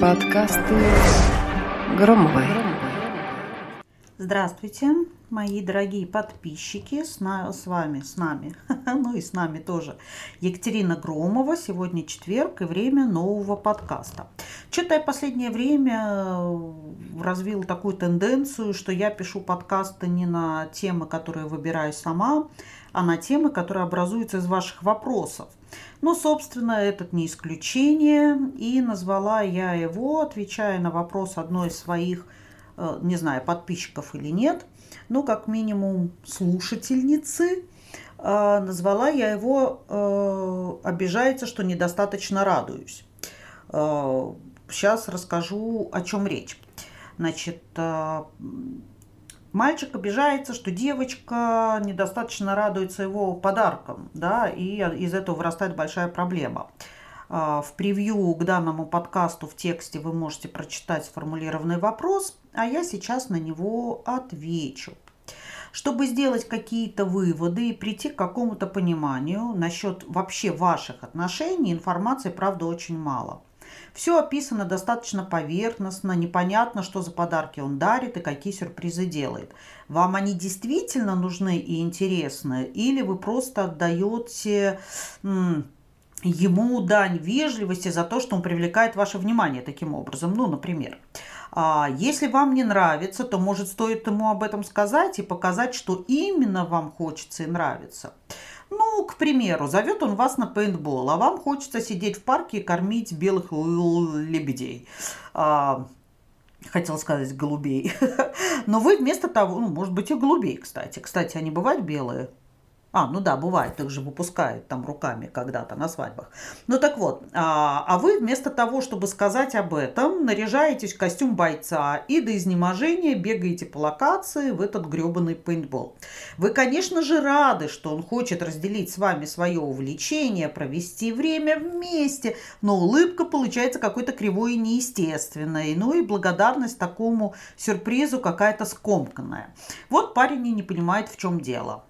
Подкасты Громовой. Здравствуйте, мои дорогие подписчики, с, на, с вами, с нами, ну и с нами тоже, Екатерина Громова. Сегодня четверг и время нового подкаста. Что-то я последнее время э, развил такую тенденцию, что я пишу подкасты не на темы, которые выбираю сама, а на темы, которые образуются из ваших вопросов. Ну, собственно, этот не исключение. И назвала я его, отвечая на вопрос одной из своих, э, не знаю, подписчиков или нет, ну, как минимум, слушательницы. Э, назвала я его э, «Обижается, что недостаточно радуюсь». Сейчас расскажу, о чем речь. Значит, Мальчик обижается, что девочка недостаточно радуется его подаркам, да, и из этого вырастает большая проблема. А, в превью к данному подкасту в тексте вы можете прочитать сформулированный вопрос, а я сейчас на него отвечу. Чтобы сделать какие-то выводы и прийти к какому-то пониманию насчет вообще ваших отношений, информации, правда, очень мало. Все описано достаточно поверхностно, непонятно, что за подарки он дарит и какие сюрпризы делает. Вам они действительно нужны и интересны, или вы просто отдаете ему дань вежливости за то, что он привлекает ваше внимание таким образом. Ну, например, а, если вам не нравится, то, может, стоит ему об этом сказать и показать, что именно вам хочется и нравится. Ну, к примеру, зовет он вас на пейнтбол, а вам хочется сидеть в парке и кормить белых лебедей. А, хотела сказать голубей. Но вы вместо того, ну, может быть, и голубей, кстати. Кстати, они бывают белые? А, ну да, бывает, их же выпускают там руками когда-то на свадьбах. Ну так вот, а, а вы вместо того, чтобы сказать об этом, наряжаетесь в костюм бойца и до изнеможения бегаете по локации в этот гребаный пейнтбол. Вы, конечно же, рады, что он хочет разделить с вами свое увлечение, провести время вместе, но улыбка получается какой-то кривой и неестественной. Ну и благодарность такому сюрпризу какая-то скомканная. Вот парень и не понимает, в чем дело.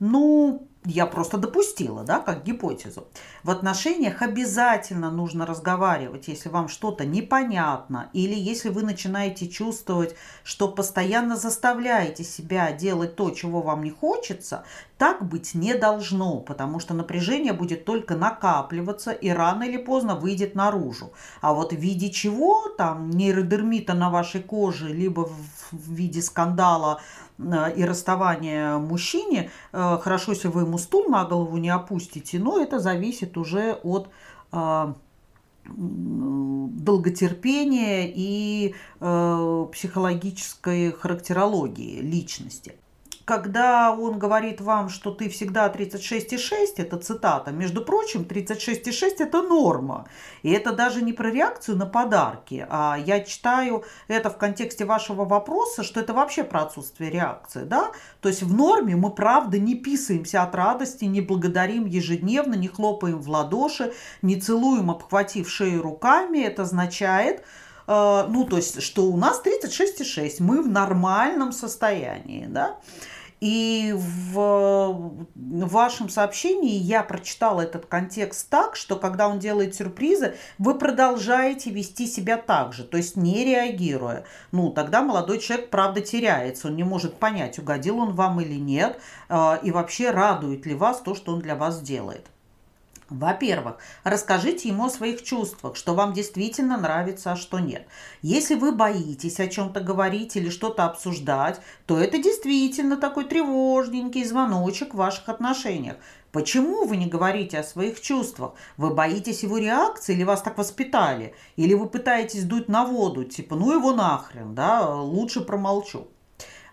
Ну, я просто допустила, да, как гипотезу. В отношениях обязательно нужно разговаривать, если вам что-то непонятно, или если вы начинаете чувствовать, что постоянно заставляете себя делать то, чего вам не хочется, так быть не должно, потому что напряжение будет только накапливаться и рано или поздно выйдет наружу. А вот в виде чего, там, нейродермита на вашей коже, либо в виде скандала Э, и расставание мужчине, э, хорошо, если вы ему стул на голову не опустите, но это зависит уже от э, долготерпения и психологической характерологии личности когда он говорит вам, что ты всегда 36,6, это цитата, между прочим, 36,6 это норма. И это даже не про реакцию на подарки, а я читаю это в контексте вашего вопроса, что это вообще про отсутствие реакции, да? То есть в норме мы, правда, не писаемся от радости, не благодарим ежедневно, не хлопаем в ладоши, не целуем, обхватив шею руками. Это означает, э, ну, то есть, что у нас 36,6, мы в нормальном состоянии, да? И в вашем сообщении я прочитала этот контекст так, что когда он делает сюрпризы, вы продолжаете вести себя так же, то есть не реагируя. Ну, тогда молодой человек, правда, теряется, он не может понять, угодил он вам или нет, а, и вообще радует ли вас то, что он для вас делает. Во-первых, расскажите ему о своих чувствах, что вам действительно нравится, а что нет. Если вы боитесь о чем-то говорить или что-то обсуждать, то это действительно такой тревожненький звоночек в ваших отношениях. Почему вы не говорите о своих чувствах? Вы боитесь его реакции или вас так воспитали? Или вы пытаетесь дуть на воду, типа, ну его нахрен, да, лучше промолчу.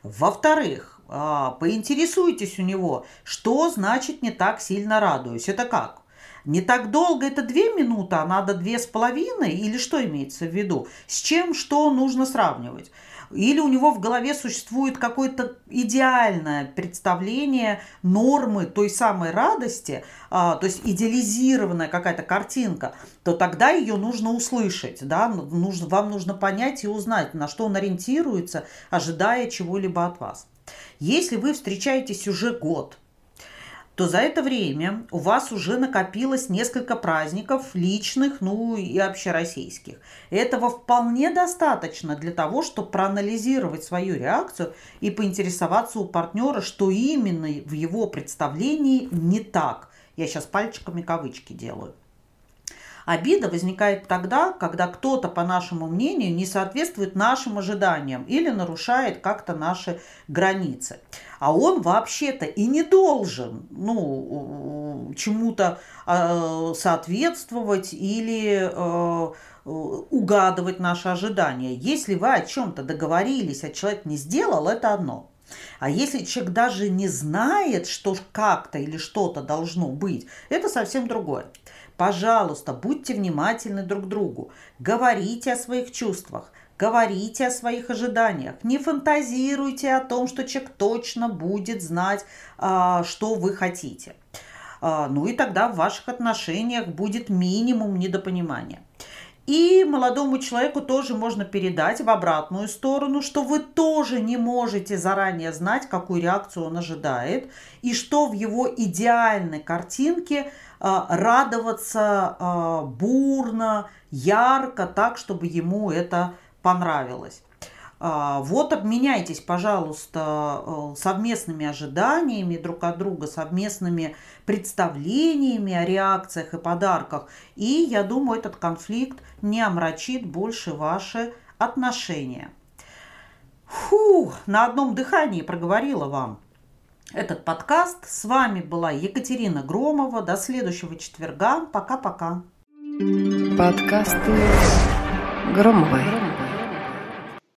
Во-вторых, а, поинтересуйтесь у него, что значит не так сильно радуюсь. Это как? Не так долго, это две минуты, а надо две с половиной? Или что имеется в виду? С чем что нужно сравнивать? Или у него в голове существует какое-то идеальное представление нормы той самой радости, а, то есть идеализированная какая-то картинка, то тогда ее нужно услышать, да, нужно, вам нужно понять и узнать, на что он ориентируется, ожидая чего-либо от вас. Если вы встречаетесь уже год, то за это время у вас уже накопилось несколько праздников личных, ну и общероссийских. Этого вполне достаточно для того, чтобы проанализировать свою реакцию и поинтересоваться у партнера, что именно в его представлении не так. Я сейчас пальчиками кавычки делаю. Обида возникает тогда, когда кто-то, по нашему мнению, не соответствует нашим ожиданиям или нарушает как-то наши границы. А он вообще-то и не должен ну, чему-то э, соответствовать или э, угадывать наши ожидания. Если вы о чем-то договорились, а человек не сделал, это одно. А если человек даже не знает, что как-то или что-то должно быть, это совсем другое. Пожалуйста, будьте внимательны друг к другу. Говорите о своих чувствах. Говорите о своих ожиданиях. Не фантазируйте о том, что человек точно будет знать, а, что вы хотите. А, ну и тогда в ваших отношениях будет минимум недопонимания. И молодому человеку тоже можно передать в обратную сторону, что вы тоже не можете заранее знать, какую реакцию он ожидает, и что в его идеальной картинке э, радоваться э, бурно, ярко, так, чтобы ему это понравилось. А, вот обменяйтесь, пожалуйста, э, совместными ожиданиями друг от друга, совместными представлениями о реакциях и подарках. И я думаю, этот конфликт не омрачит больше ваши отношения. Фу, на одном дыхании проговорила вам этот подкаст. С вами была Екатерина Громова. До следующего четверга. Пока-пока. Подкасты Громовой.